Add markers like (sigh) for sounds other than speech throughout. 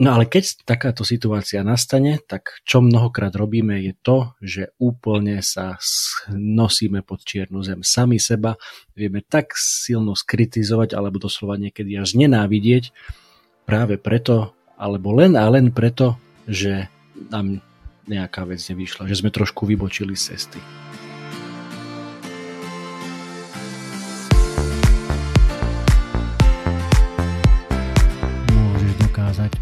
No ale keď takáto situácia nastane, tak čo mnohokrát robíme je to, že úplne sa nosíme pod čiernu zem sami seba, vieme tak silno skritizovať alebo doslova niekedy až nenávidieť práve preto, alebo len a len preto, že nám nejaká vec nevyšla, že sme trošku vybočili z cesty.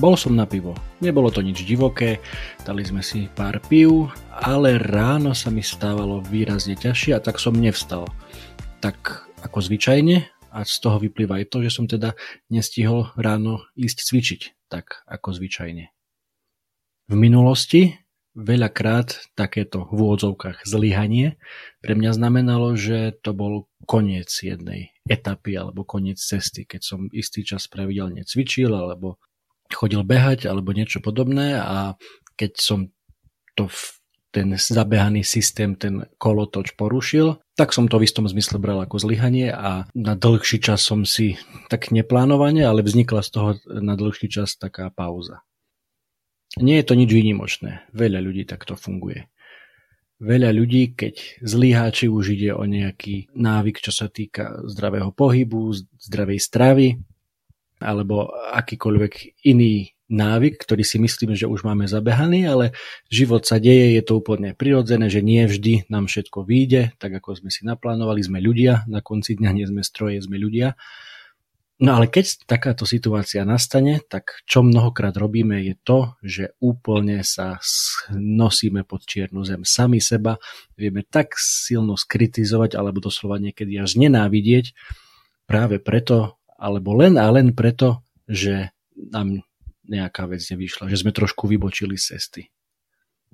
Bol som na pivo. Nebolo to nič divoké, dali sme si pár piv, ale ráno sa mi stávalo výrazne ťažšie a tak som nevstal. Tak ako zvyčajne a z toho vyplýva aj to, že som teda nestihol ráno ísť cvičiť, tak ako zvyčajne. V minulosti veľakrát takéto v úvodzovkách zlyhanie pre mňa znamenalo, že to bol koniec jednej etapy alebo koniec cesty, keď som istý čas pravidelne cvičil alebo chodil behať alebo niečo podobné a keď som to ten zabehaný systém, ten kolotoč porušil, tak som to v istom zmysle bral ako zlyhanie a na dlhší čas som si tak neplánovane, ale vznikla z toho na dlhší čas taká pauza. Nie je to nič výnimočné. Veľa ľudí takto funguje. Veľa ľudí, keď zlyhá, či už ide o nejaký návyk, čo sa týka zdravého pohybu, zdravej stravy, alebo akýkoľvek iný návyk, ktorý si myslíme, že už máme zabehaný, ale život sa deje, je to úplne prirodzené, že nie vždy nám všetko vyjde, tak ako sme si naplánovali, sme ľudia, na konci dňa nie sme stroje, sme ľudia. No ale keď takáto situácia nastane, tak čo mnohokrát robíme je to, že úplne sa nosíme pod čiernu zem sami seba, vieme tak silno skritizovať alebo doslova niekedy až nenávidieť práve preto, alebo len a len preto, že nám nejaká vec nevyšla, že sme trošku vybočili z cesty.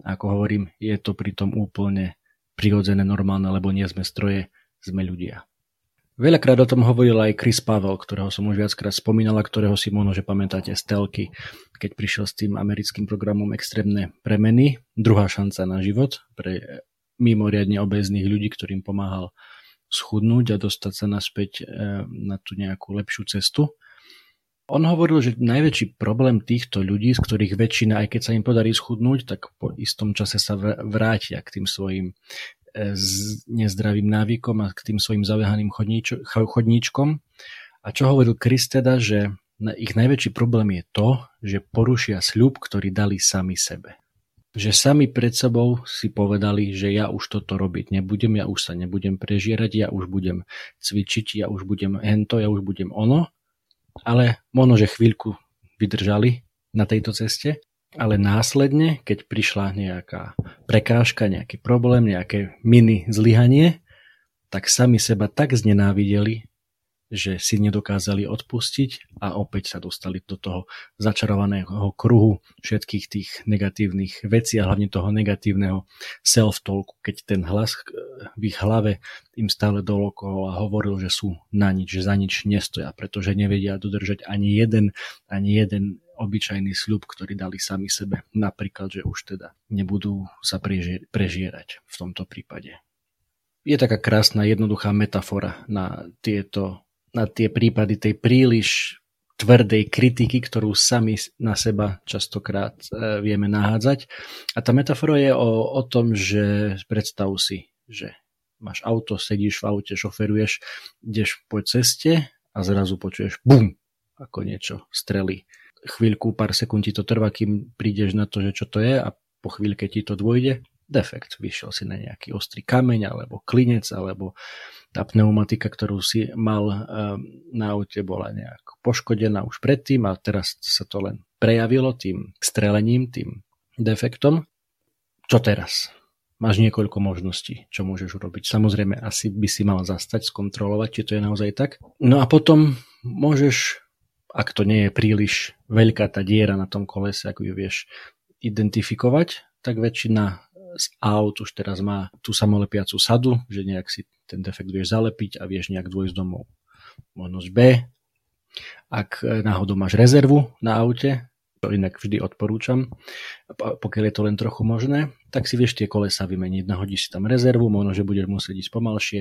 Ako hovorím, je to pritom úplne prirodzené, normálne, lebo nie sme stroje, sme ľudia. Veľakrát o tom hovoril aj Chris Pavel, ktorého som už viackrát spomínala, ktorého si možno, že pamätáte z telky, keď prišiel s tým americkým programom Extrémne premeny, druhá šanca na život pre mimoriadne obezných ľudí, ktorým pomáhal schudnúť a dostať sa naspäť e, na tú nejakú lepšiu cestu. On hovoril, že najväčší problém týchto ľudí, z ktorých väčšina, aj keď sa im podarí schudnúť, tak po istom čase sa vrátia k tým svojim e, nezdravým návykom a k tým svojim zavehaným chodníčkom. A čo hovoril Chris teda, že ich najväčší problém je to, že porušia sľub, ktorý dali sami sebe že sami pred sebou si povedali, že ja už toto robiť nebudem, ja už sa nebudem prežierať, ja už budem cvičiť, ja už budem hento, ja už budem ono, ale možno, že chvíľku vydržali na tejto ceste, ale následne, keď prišla nejaká prekážka, nejaký problém, nejaké mini zlyhanie, tak sami seba tak znenávideli, že si nedokázali odpustiť a opäť sa dostali do toho začarovaného kruhu všetkých tých negatívnych vecí a hlavne toho negatívneho self-talku, keď ten hlas v ich hlave im stále dolokohol a hovoril, že sú na nič, že za nič nestoja, pretože nevedia dodržať ani jeden, ani jeden obyčajný sľub, ktorý dali sami sebe. Napríklad, že už teda nebudú sa prežierať v tomto prípade. Je taká krásna, jednoduchá metafora na tieto na tie prípady tej príliš tvrdej kritiky, ktorú sami na seba častokrát e, vieme nahádzať. A tá metafora je o, o tom, že predstav si, že máš auto, sedíš v aute, šoferuješ, ideš po ceste a zrazu počuješ bum, ako niečo strelí. Chvíľku, pár sekúnd ti to trvá, kým prídeš na to, že čo to je a po chvíľke ti to dôjde defekt. Vyšiel si na nejaký ostrý kameň alebo klinec alebo tá pneumatika, ktorú si mal um, na aute bola nejak poškodená už predtým a teraz sa to len prejavilo tým strelením, tým defektom. Čo teraz? máš niekoľko možností, čo môžeš urobiť. Samozrejme, asi by si mal zastať, skontrolovať, či to je naozaj tak. No a potom môžeš, ak to nie je príliš veľká tá diera na tom kolese, ako ju vieš identifikovať, tak väčšina z aut už teraz má tú samolepiacu sadu, že nejak si ten defekt vieš zalepiť a vieš nejak dôjsť domov. Možnosť B, ak náhodou máš rezervu na aute, to inak vždy odporúčam, pokiaľ je to len trochu možné, tak si vieš tie kolesa vymeniť. Nahodíš si tam rezervu, možno, že budeš musieť ísť pomalšie,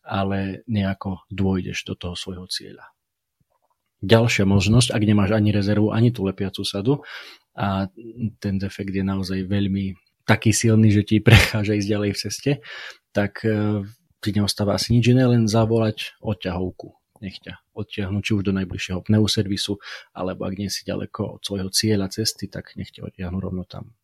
ale nejako dôjdeš do toho svojho cieľa. Ďalšia možnosť, ak nemáš ani rezervu, ani tú lepiacu sadu a ten defekt je naozaj veľmi taký silný, že ti (laughs) prechádza ísť ďalej v ceste, tak e, ti neostáva asi nič iné, len zavolať odťahovku nech ťa odtiahnu či už do najbližšieho pneuservisu, alebo ak nie si ďaleko od svojho cieľa cesty, tak nech ťa odtiahnu rovno tam.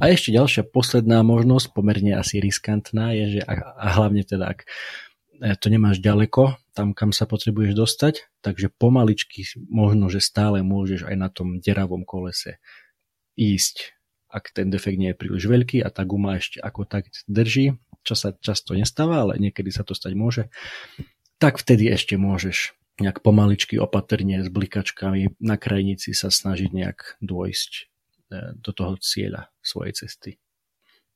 A ešte ďalšia posledná možnosť, pomerne asi riskantná, je, že a, a hlavne teda ak e, to nemáš ďaleko, tam kam sa potrebuješ dostať, takže pomaličky možno, že stále môžeš aj na tom deravom kolese ísť, ak ten defekt nie je príliš veľký a tá guma ešte ako tak drží, čo sa často nestáva, ale niekedy sa to stať môže, tak vtedy ešte môžeš nejak pomaličky opatrne s blikačkami na krajnici sa snažiť nejak dôjsť e, do toho cieľa svojej cesty.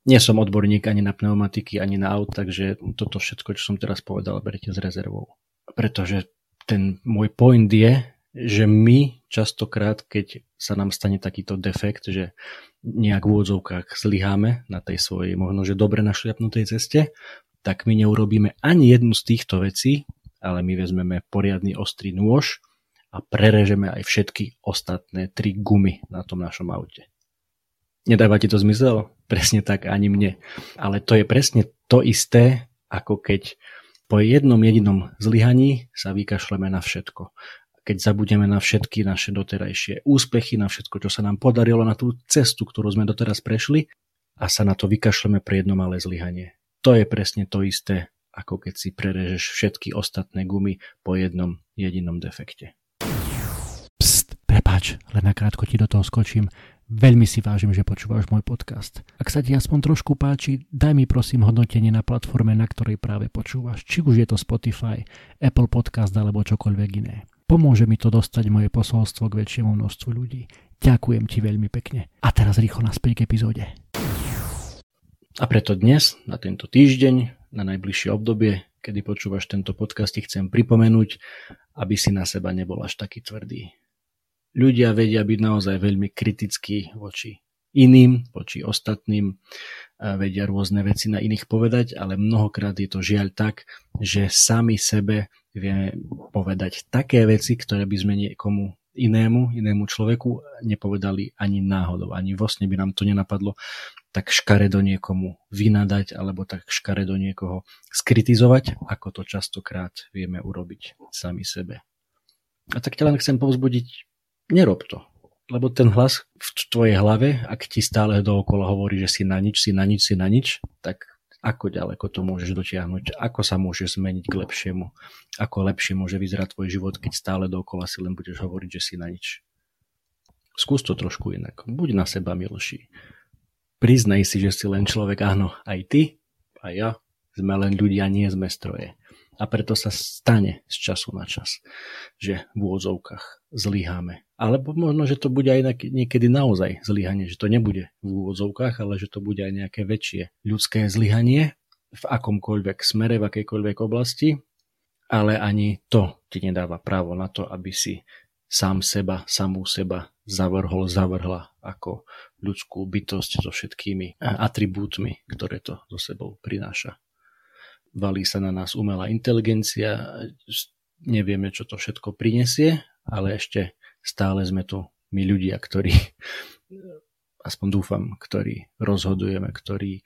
Nie som odborník ani na pneumatiky, ani na aut, takže toto všetko, čo som teraz povedal, berte s rezervou. Pretože ten môj point je, že my častokrát, keď sa nám stane takýto defekt, že nejak v úvodzovkách zlyháme na tej svojej možno, že dobre našliapnutej ceste, tak my neurobíme ani jednu z týchto vecí, ale my vezmeme poriadny ostrý nôž a prerežeme aj všetky ostatné tri gumy na tom našom aute. Nedáva ti to zmysel? Presne tak, ani mne. Ale to je presne to isté, ako keď po jednom jedinom zlyhaní sa vykašleme na všetko. Keď zabudeme na všetky naše doterajšie úspechy, na všetko, čo sa nám podarilo, na tú cestu, ktorú sme doteraz prešli a sa na to vykašleme pre jedno malé zlyhanie. To je presne to isté, ako keď si prerežeš všetky ostatné gumy po jednom jedinom defekte. Pst, prepáč, len nakrátko ti do toho skočím. Veľmi si vážim, že počúvaš môj podcast. Ak sa ti aspoň trošku páči, daj mi prosím hodnotenie na platforme, na ktorej práve počúvaš. Či už je to Spotify, Apple Podcast alebo čokoľvek iné. Pomôže mi to dostať moje posolstvo k väčšiemu množstvu ľudí. Ďakujem ti veľmi pekne. A teraz rýchlo naspäť k epizóde. A preto dnes, na tento týždeň, na najbližšie obdobie, kedy počúvaš tento podcast, ti chcem pripomenúť, aby si na seba nebol až taký tvrdý. Ľudia vedia byť naozaj veľmi kritickí voči iným, voči ostatným, vedia rôzne veci na iných povedať, ale mnohokrát je to žiaľ tak, že sami sebe vieme povedať také veci, ktoré by sme niekomu inému, inému človeku nepovedali ani náhodou, ani vlastne by nám to nenapadlo tak škaredo niekomu vynadať alebo tak škaredo niekoho skritizovať, ako to častokrát vieme urobiť sami sebe. A tak ťa len chcem povzbudiť, nerob to. Lebo ten hlas v tvojej hlave, ak ti stále dookola hovorí, že si na nič, si na nič, si na nič, tak ako ďaleko to môžeš dotiahnuť, ako sa môžeš zmeniť k lepšiemu, ako lepšie môže vyzerať tvoj život, keď stále dookola si len budeš hovoriť, že si na nič. Skús to trošku inak. Buď na seba milší Priznaj si, že si len človek, áno, aj ty, aj ja, sme len ľudia, nie sme stroje. A preto sa stane z času na čas, že v úvodzovkách zlyháme. Alebo možno, že to bude aj niekedy naozaj zlyhanie, že to nebude v úvodzovkách, ale že to bude aj nejaké väčšie ľudské zlyhanie v akomkoľvek smere, v akejkoľvek oblasti, ale ani to ti nedáva právo na to, aby si sám seba, samú seba zavrhol, zavrhla ako ľudskú bytosť so všetkými atribútmi, ktoré to so sebou prináša. Valí sa na nás umelá inteligencia, nevieme, čo to všetko prinesie, ale ešte stále sme tu my ľudia, ktorí, (laughs) aspoň dúfam, ktorí rozhodujeme, ktorí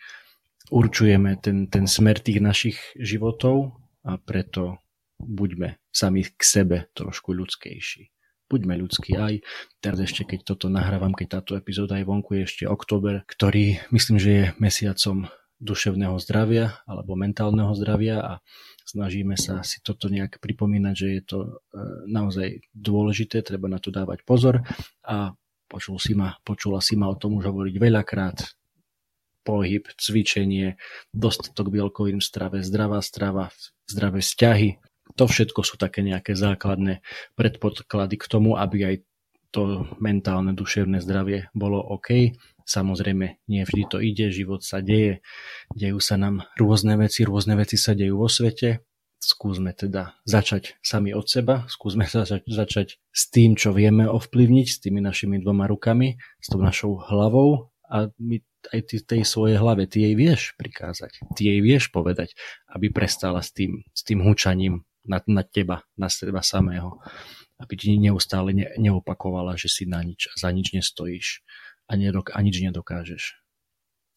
určujeme ten, ten smer tých našich životov a preto buďme sami k sebe trošku ľudskejší buďme ľudskí aj. Teraz ešte, keď toto nahrávam, keď táto epizóda je vonku, je ešte október, ktorý myslím, že je mesiacom duševného zdravia alebo mentálneho zdravia a snažíme sa si toto nejak pripomínať, že je to e, naozaj dôležité, treba na to dávať pozor a počul si ma, počula si ma o tom už hovoriť veľakrát. pohyb, cvičenie, dostatok bielkovín v strave, zdravá strava, zdravé vzťahy. To všetko sú také nejaké základné predpoklady k tomu, aby aj to mentálne, duševné zdravie bolo OK. Samozrejme, nie vždy to ide, život sa deje, dejú sa nám rôzne veci, rôzne veci sa dejú vo svete. Skúsme teda začať sami od seba, skúsme (laughs) začať, začať s tým, čo vieme ovplyvniť, s tými našimi dvoma rukami, s tou našou hlavou a my aj ty tej svojej hlave, ty jej vieš prikázať, ty jej vieš povedať, aby prestala s tým, s tým hučaním na, na teba, na seba samého aby ti neustále ne, neopakovala, že si na nič za nič nestojíš a, nedok- a nič nedokážeš.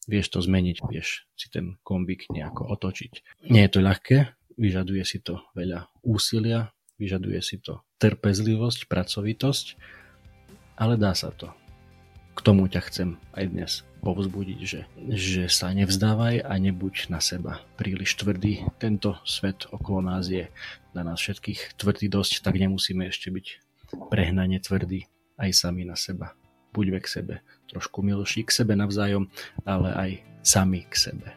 Vieš to zmeniť, vieš si ten kombik nejako otočiť. Nie je to ľahké, vyžaduje si to veľa úsilia, vyžaduje si to trpezlivosť, pracovitosť, ale dá sa to. K tomu ťa chcem aj dnes povzbudiť, že, že sa nevzdávaj a nebuď na seba príliš tvrdý. Tento svet okolo nás je na nás všetkých tvrdý dosť, tak nemusíme ešte byť prehnane tvrdí aj sami na seba. Buďme k sebe trošku milší k sebe navzájom, ale aj sami k sebe.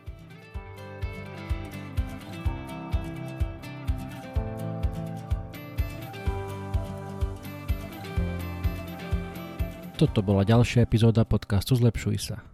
Toto bola ďalšia epizóda podcastu Zlepšuj sa.